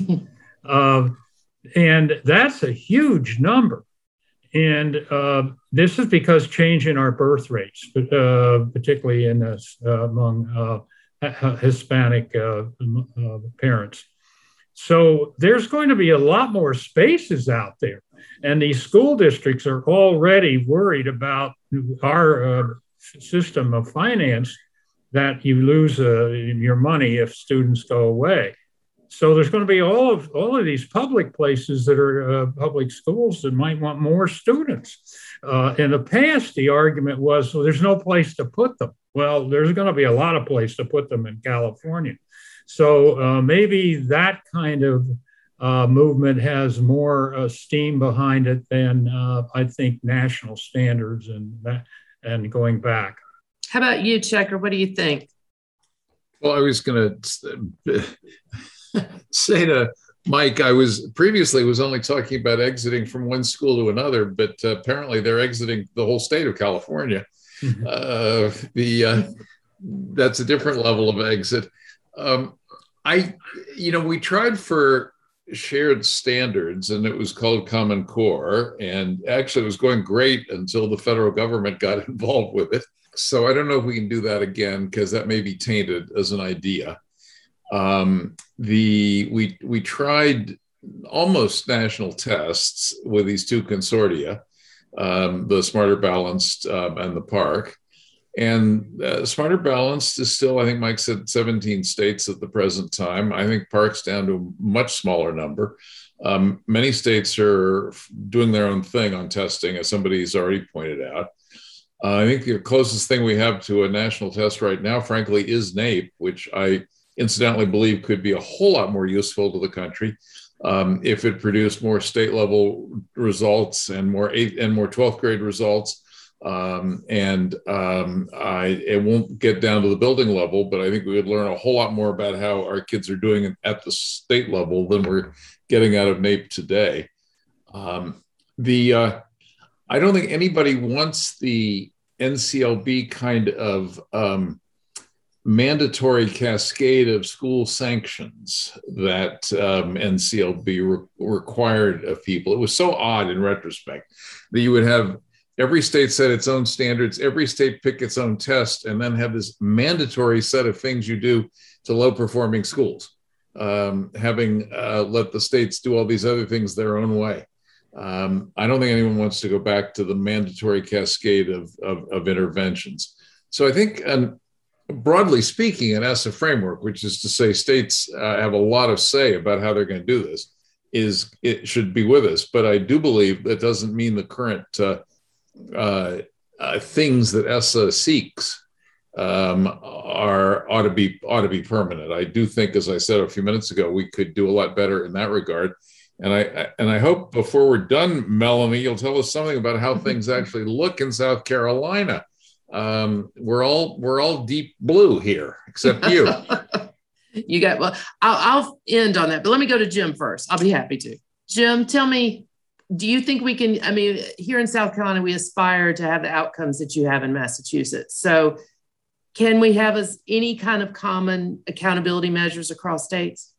uh, and that's a huge number. And uh, this is because change in our birth rates, uh, particularly in this, uh, among uh, Hispanic uh, parents. So there's going to be a lot more spaces out there. And these school districts are already worried about our uh, system of finance that you lose uh, your money if students go away. So there's going to be all of all of these public places that are uh, public schools that might want more students. Uh, in the past, the argument was well, there's no place to put them. Well, there's going to be a lot of place to put them in California. So uh, maybe that kind of uh, movement has more uh, steam behind it than uh, I think national standards and that, and going back. How about you, Checker? What do you think? Well, I was going to say to Mike, I was previously was only talking about exiting from one school to another, but uh, apparently they're exiting the whole state of California. Mm-hmm. Uh, the uh, that's a different level of exit. Um, I, you know, we tried for shared standards and it was called Common Core. And actually, it was going great until the federal government got involved with it. So I don't know if we can do that again because that may be tainted as an idea. Um, the we we tried almost national tests with these two consortia, um, the Smarter Balanced um, and the PARCC. And uh, Smarter Balanced is still, I think Mike said 17 states at the present time. I think PARCC's down to a much smaller number. Um, many states are doing their own thing on testing, as somebody's already pointed out. Uh, I think the closest thing we have to a national test right now, frankly, is NAEP, which I incidentally believe could be a whole lot more useful to the country um, if it produced more state level results and more eighth and more 12th grade results um, and um, I, it won't get down to the building level, but I think we would learn a whole lot more about how our kids are doing at the state level than we're getting out of NAEP today. Um, the uh, I don't think anybody wants the NCLB kind of um, mandatory cascade of school sanctions that um, NCLB re- required of people. It was so odd in retrospect that you would have every state set its own standards, every state pick its own test, and then have this mandatory set of things you do to low performing schools, um, having uh, let the states do all these other things their own way. Um, I don't think anyone wants to go back to the mandatory cascade of, of, of interventions. So I think, and broadly speaking, an ESSA framework, which is to say states uh, have a lot of say about how they're going to do this, is it should be with us. But I do believe that doesn't mean the current uh, uh, uh, things that ESSA seeks um, are ought to be ought to be permanent. I do think, as I said a few minutes ago, we could do a lot better in that regard. And I and I hope before we're done, Melanie, you'll tell us something about how things actually look in South Carolina. Um, we're all we're all deep blue here, except you. you got well. I'll, I'll end on that, but let me go to Jim first. I'll be happy to. Jim, tell me do you think we can i mean here in south carolina we aspire to have the outcomes that you have in massachusetts. So can we have as any kind of common accountability measures across states?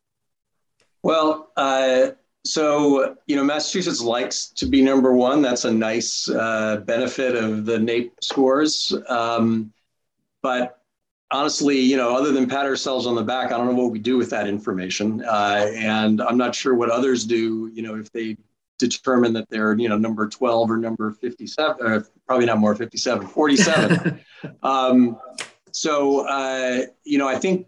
Well uh, so you know massachusetts likes to be number one. That's a nice uh, benefit of the naep scores. Um, but honestly, you know, other than pat ourselves on the back, I don't know what we do with that information. Uh, and I'm not sure what others do, you know, if they determine that they're you know number 12 or number 57 or probably not more 57 47 um, so uh, you know i think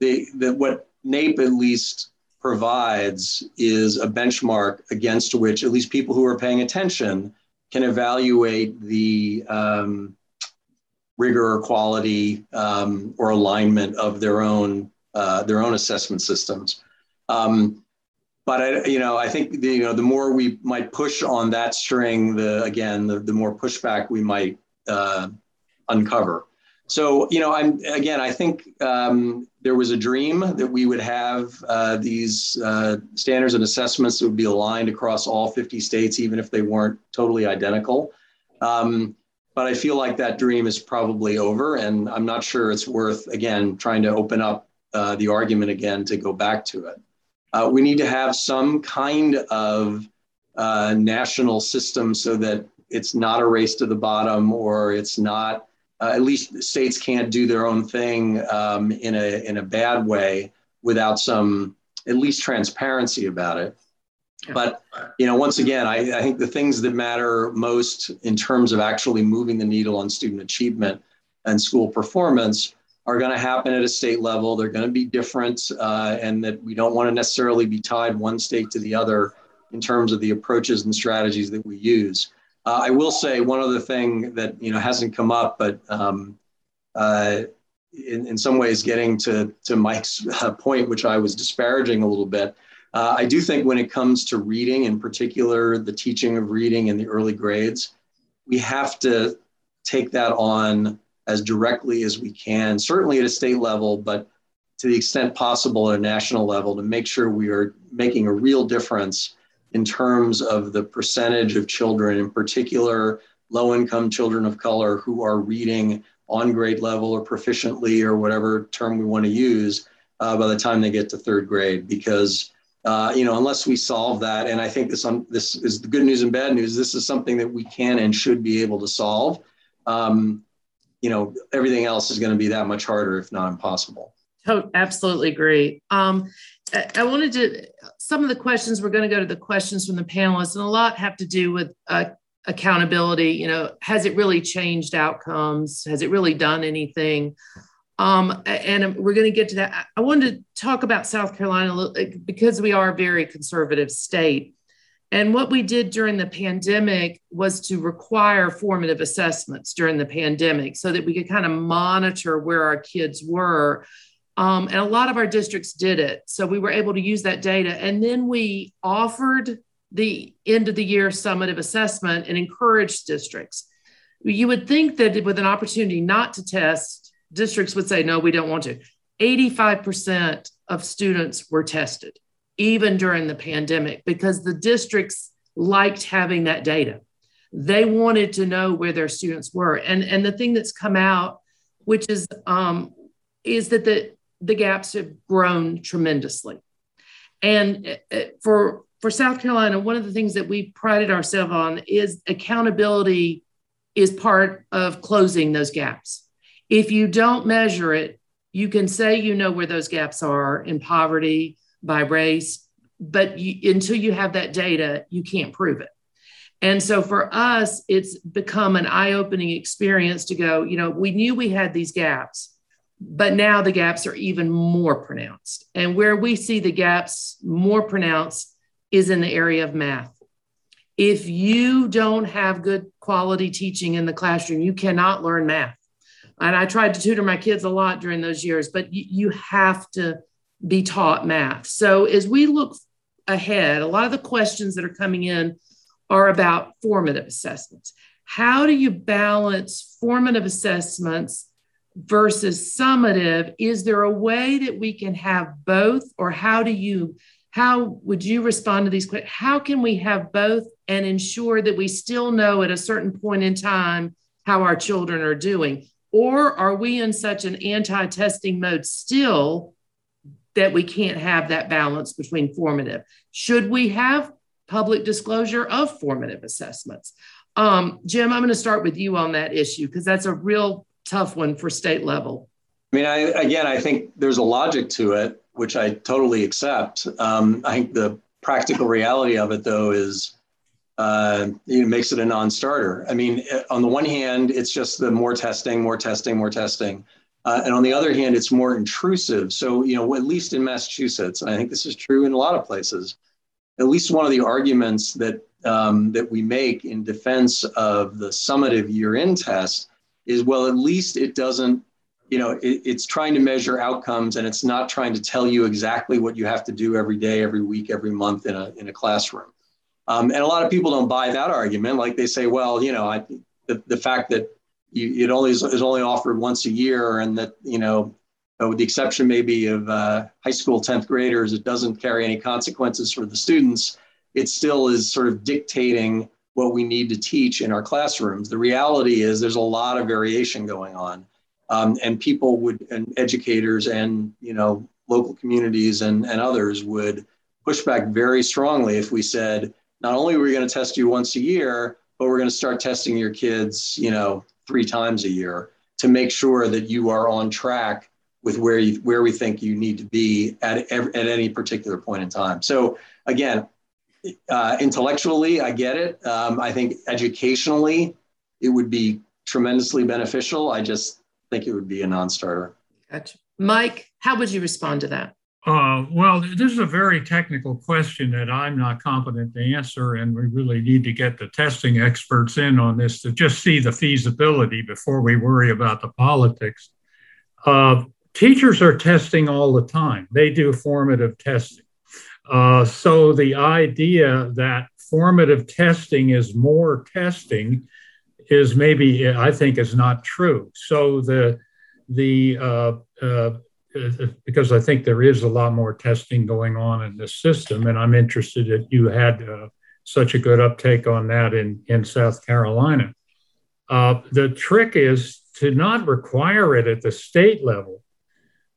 the, the what naep at least provides is a benchmark against which at least people who are paying attention can evaluate the um, rigor or quality um, or alignment of their own uh, their own assessment systems. Um, but I, you know, I think the, you know the more we might push on that string, the again, the, the more pushback we might uh, uncover. So you know, I'm again, I think um, there was a dream that we would have uh, these uh, standards and assessments that would be aligned across all 50 states, even if they weren't totally identical. Um, but I feel like that dream is probably over, and I'm not sure it's worth again trying to open up uh, the argument again to go back to it. Uh, we need to have some kind of uh, national system so that it's not a race to the bottom or it's not, uh, at least states can't do their own thing um, in, a, in a bad way without some, at least transparency about it. But you know, once again, I, I think the things that matter most in terms of actually moving the needle on student achievement and school performance are going to happen at a state level. They're going to be different, uh, and that we don't want to necessarily be tied one state to the other in terms of the approaches and strategies that we use. Uh, I will say one other thing that you know hasn't come up, but um, uh, in, in some ways, getting to to Mike's uh, point, which I was disparaging a little bit. Uh, I do think when it comes to reading, in particular, the teaching of reading in the early grades, we have to take that on as directly as we can, certainly at a state level, but to the extent possible at a national level to make sure we are making a real difference in terms of the percentage of children, in particular low income children of color, who are reading on grade level or proficiently or whatever term we want to use uh, by the time they get to third grade. Because uh, you know, unless we solve that, and I think this this is the good news and bad news. This is something that we can and should be able to solve. Um, you know, everything else is going to be that much harder, if not impossible. Oh, absolutely agree. Um, I wanted to, some of the questions, we're going to go to the questions from the panelists, and a lot have to do with uh, accountability. You know, has it really changed outcomes? Has it really done anything? Um, and we're going to get to that. I wanted to talk about South Carolina because we are a very conservative state. And what we did during the pandemic was to require formative assessments during the pandemic so that we could kind of monitor where our kids were um, and a lot of our districts did it. So we were able to use that data. And then we offered the end of the year summative assessment and encouraged districts. You would think that with an opportunity not to test, districts would say, no, we don't want to. 85% of students were tested, even during the pandemic, because the districts liked having that data. They wanted to know where their students were. And, and the thing that's come out, which is um, is that the the gaps have grown tremendously. And uh, uh, for for South Carolina, one of the things that we prided ourselves on is accountability is part of closing those gaps. If you don't measure it, you can say you know where those gaps are in poverty, by race, but you, until you have that data, you can't prove it. And so for us, it's become an eye opening experience to go, you know, we knew we had these gaps but now the gaps are even more pronounced. And where we see the gaps more pronounced is in the area of math. If you don't have good quality teaching in the classroom, you cannot learn math. And I tried to tutor my kids a lot during those years, but you, you have to be taught math. So as we look ahead, a lot of the questions that are coming in are about formative assessments. How do you balance formative assessments versus summative is there a way that we can have both or how do you how would you respond to these questions how can we have both and ensure that we still know at a certain point in time how our children are doing or are we in such an anti-testing mode still that we can't have that balance between formative should we have public disclosure of formative assessments um, jim i'm going to start with you on that issue because that's a real tough one for state level. I mean, I, again, I think there's a logic to it, which I totally accept. Um, I think the practical reality of it, though, is uh, it makes it a non-starter. I mean, on the one hand, it's just the more testing, more testing, more testing. Uh, and on the other hand, it's more intrusive. So, you know, at least in Massachusetts, I think this is true in a lot of places, at least one of the arguments that um, that we make in defense of the summative year-end test is well, at least it doesn't, you know, it, it's trying to measure outcomes and it's not trying to tell you exactly what you have to do every day, every week, every month in a, in a classroom. Um, and a lot of people don't buy that argument. Like they say, well, you know, I, the, the fact that you, it only is, only offered once a year and that, you know, with the exception maybe of uh, high school 10th graders, it doesn't carry any consequences for the students. It still is sort of dictating what we need to teach in our classrooms. The reality is there's a lot of variation going on. Um, and people would, and educators and, you know, local communities and, and others would push back very strongly if we said, not only are we going to test you once a year, but we're going to start testing your kids, you know, three times a year to make sure that you are on track with where you where we think you need to be at at any particular point in time. So again, uh, intellectually, I get it. Um, I think educationally, it would be tremendously beneficial. I just think it would be a non-starter. Gotcha. Mike, how would you respond to that? Uh, well, this is a very technical question that I'm not competent to answer, and we really need to get the testing experts in on this to just see the feasibility before we worry about the politics. Uh, teachers are testing all the time, they do formative testing. Uh, so the idea that formative testing is more testing is maybe I think is not true. So the the uh, uh, because I think there is a lot more testing going on in this system, and I'm interested that you had uh, such a good uptake on that in in South Carolina. Uh, the trick is to not require it at the state level,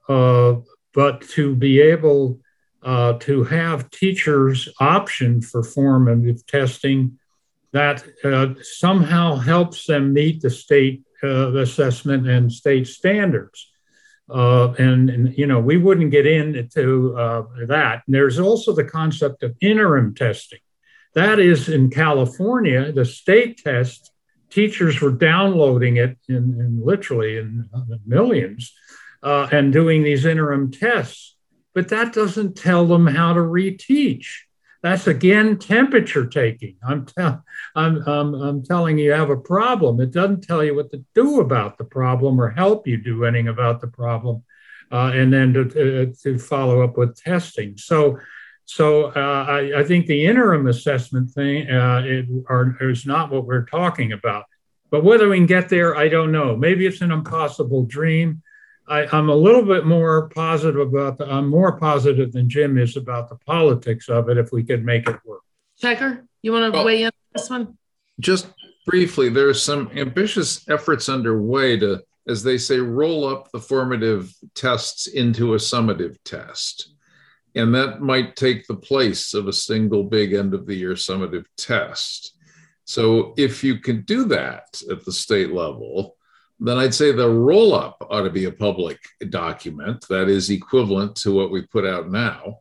uh, but to be able uh, to have teachers option for formative testing that uh, somehow helps them meet the state uh, assessment and state standards. Uh, and, and, you know, we wouldn't get into uh, that. And there's also the concept of interim testing. That is in California, the state test, teachers were downloading it in, in literally in millions uh, and doing these interim tests but that doesn't tell them how to reteach. That's again temperature taking. I'm, te- I'm, I'm, I'm telling you, you have a problem. It doesn't tell you what to do about the problem or help you do anything about the problem. Uh, and then to, to, follow up with testing. So, so uh, I, I, think the interim assessment thing uh, it, are, is not what we're talking about. But whether we can get there, I don't know. Maybe it's an impossible dream. I, am a little bit more positive about the, I'm more positive than Jim is about the politics of it if we could make it work. Checker, you want to well, weigh in on this one? Just briefly, there are some ambitious efforts underway to, as they say, roll up the formative tests into a summative test. And that might take the place of a single big end of the year summative test. So if you can do that at the state level, then I'd say the roll up ought to be a public document that is equivalent to what we put out now.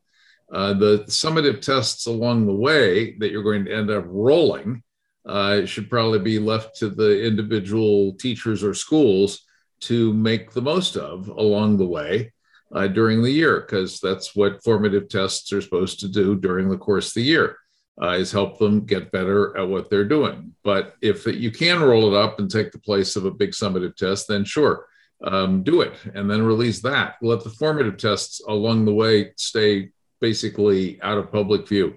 Uh, the summative tests along the way that you're going to end up rolling uh, should probably be left to the individual teachers or schools to make the most of along the way uh, during the year, because that's what formative tests are supposed to do during the course of the year uh, is help them get better at what they're doing. But if you can roll it up and take the place of a big summative test, then sure, um, do it and then release that. Let the formative tests along the way stay basically out of public view.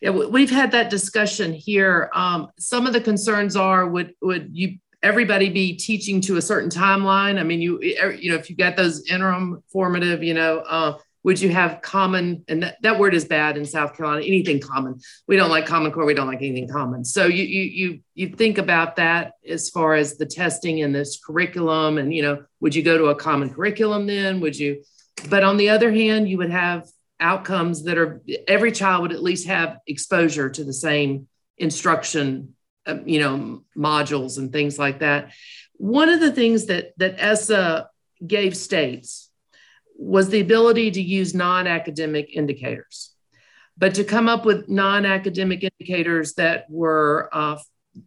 Yeah, we've had that discussion here. Um, some of the concerns are would would you everybody be teaching to a certain timeline? I mean, you you know if you got those interim formative, you know, uh, would you have common and that, that word is bad in south carolina anything common. We don't like common core we don't like anything common. So you you you, you think about that as far as the testing and this curriculum and you know would you go to a common curriculum then? Would you but on the other hand you would have outcomes that are every child would at least have exposure to the same instruction uh, you know modules and things like that. One of the things that that essa gave states was the ability to use non academic indicators, but to come up with non academic indicators that were uh,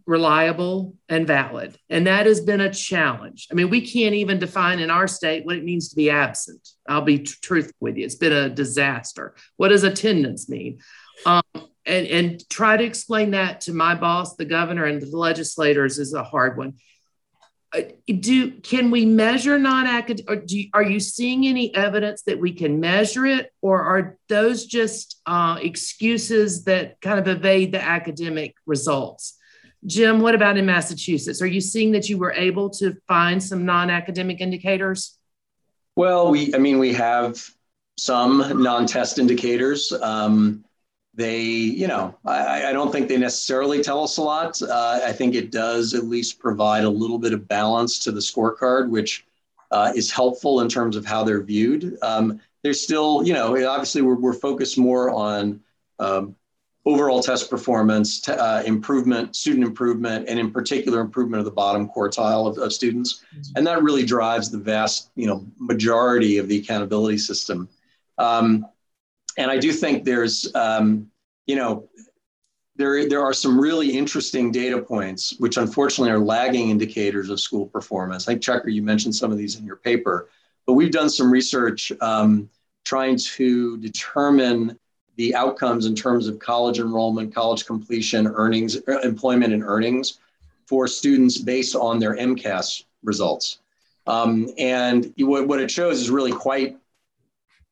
reliable and valid. And that has been a challenge. I mean, we can't even define in our state what it means to be absent. I'll be t- truthful with you. It's been a disaster. What does attendance mean? Um, and, and try to explain that to my boss, the governor, and the legislators is a hard one. Uh, do can we measure non-academic or do are you seeing any evidence that we can measure it? Or are those just uh, excuses that kind of evade the academic results? Jim what about in massachusetts? Are you seeing that you were able to find some non-academic indicators? Well we i mean we have some non-test indicators. Um, they, you know, I, I, don't think they necessarily tell us a lot. Uh, I think it does at least provide a little bit of balance to the scorecard, which uh, is helpful in terms of how they're viewed. Um, there's still, you know, obviously we're, we're focused more on um, overall test performance, t- uh, improvement, student improvement, and in particular improvement of the bottom quartile of, of students. Mm-hmm. And that really drives the vast, you know, majority of the accountability system. Um, and I do think there's, um, you know, there, there are some really interesting data points, which unfortunately are lagging indicators of school performance. I think, Checker, you mentioned some of these in your paper, but we've done some research um, trying to determine the outcomes in terms of college enrollment, college completion, earnings, uh, employment, and earnings for students based on their MCAS results. Um, and what, what it shows is really quite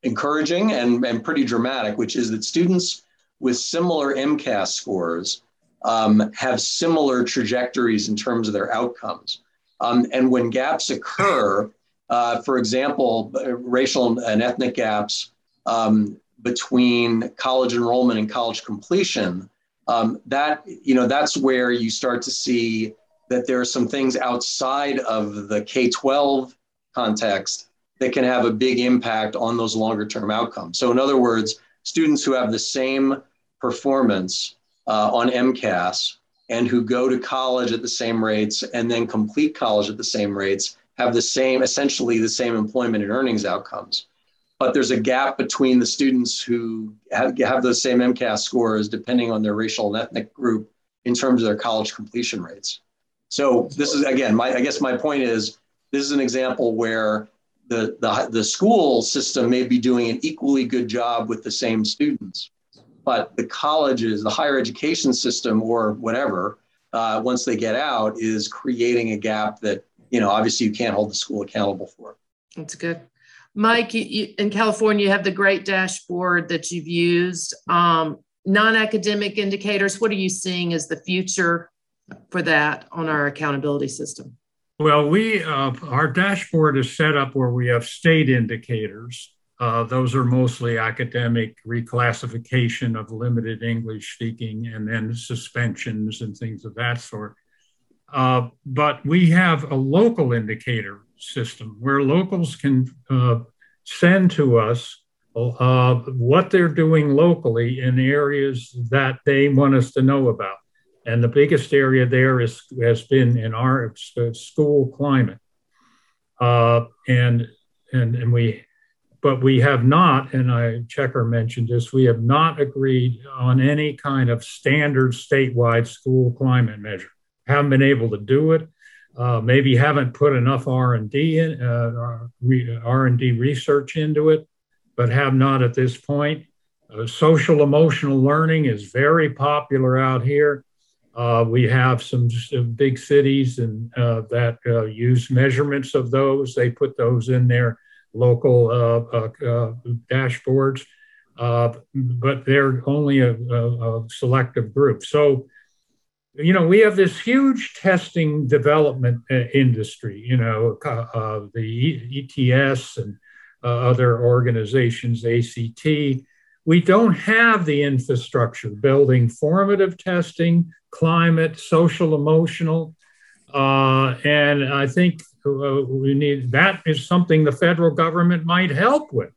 encouraging and, and pretty dramatic, which is that students with similar MCAS scores um, have similar trajectories in terms of their outcomes. Um, and when gaps occur, uh, for example, racial and ethnic gaps um, between college enrollment and college completion, um, that you know that's where you start to see that there are some things outside of the K-12 context that can have a big impact on those longer term outcomes. So in other words, students who have the same performance uh, on MCAS and who go to college at the same rates and then complete college at the same rates have the same, essentially the same employment and earnings outcomes. But there's a gap between the students who have, have those same MCAS scores, depending on their racial and ethnic group, in terms of their college completion rates. So this is again, my I guess my point is this is an example where the, the, the school system may be doing an equally good job with the same students, but the colleges, the higher education system, or whatever, uh, once they get out, is creating a gap that you know obviously you can't hold the school accountable for. That's good. Mike, you, you, in California, you have the great dashboard that you've used. Um, non academic indicators, what are you seeing as the future for that on our accountability system? Well, we uh, our dashboard is set up where we have state indicators. Uh, those are mostly academic reclassification of limited English speaking and then suspensions and things of that sort. Uh, but we have a local indicator system where locals can uh, send to us uh, what they're doing locally in areas that they want us to know about. And the biggest area there is, has been in our school climate. Uh, and, and, and we, but we have not, and I Checker mentioned this, we have not agreed on any kind of standard statewide school climate measure. Haven't been able to do it. Uh, maybe haven't put enough R&D in, uh, R&D research into it, but have not at this point. Uh, social emotional learning is very popular out here. Uh, we have some, some, big cities and uh, that use measurements of those. They put those in their local uh, uh, dashboards, but they're only a, a, a, selective group. So, you know, we have this huge testing development industry. You know, the ETS and other organizations, ACT. We don't have the infrastructure building formative testing climate, social, emotional. Uh, and I think uh, we need that is something the federal government might help with.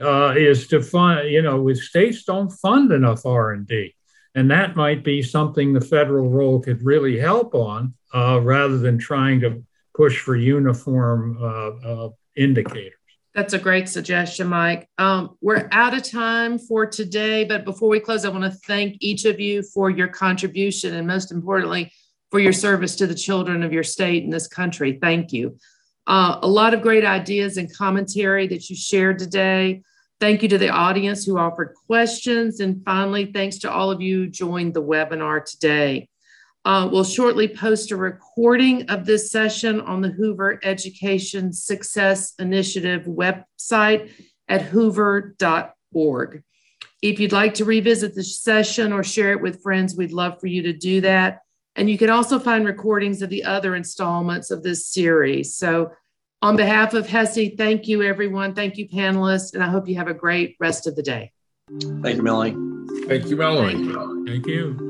Uh, is to fund, you know, with states don't fund enough R and D, and that might be something the federal role could really help on, uh, rather than trying to push for uniform uh, uh, indicators. That's a great suggestion, Mike. Um, we're out of time for today, but before we close, I want to thank each of you for your contribution and most importantly, for your service to the children of your state and this country. Thank you. Uh, a lot of great ideas and commentary that you shared today. Thank you to the audience who offered questions. And finally, thanks to all of you who joined the webinar today. Uh, we'll shortly post a recording of this session on the Hoover Education Success Initiative website at hoover.org. If you'd like to revisit the session or share it with friends, we'd love for you to do that. And you can also find recordings of the other installments of this series. So, on behalf of HESI, thank you, everyone. Thank you, panelists. And I hope you have a great rest of the day. Thank you, Melanie. Thank you, Melanie. Thank you.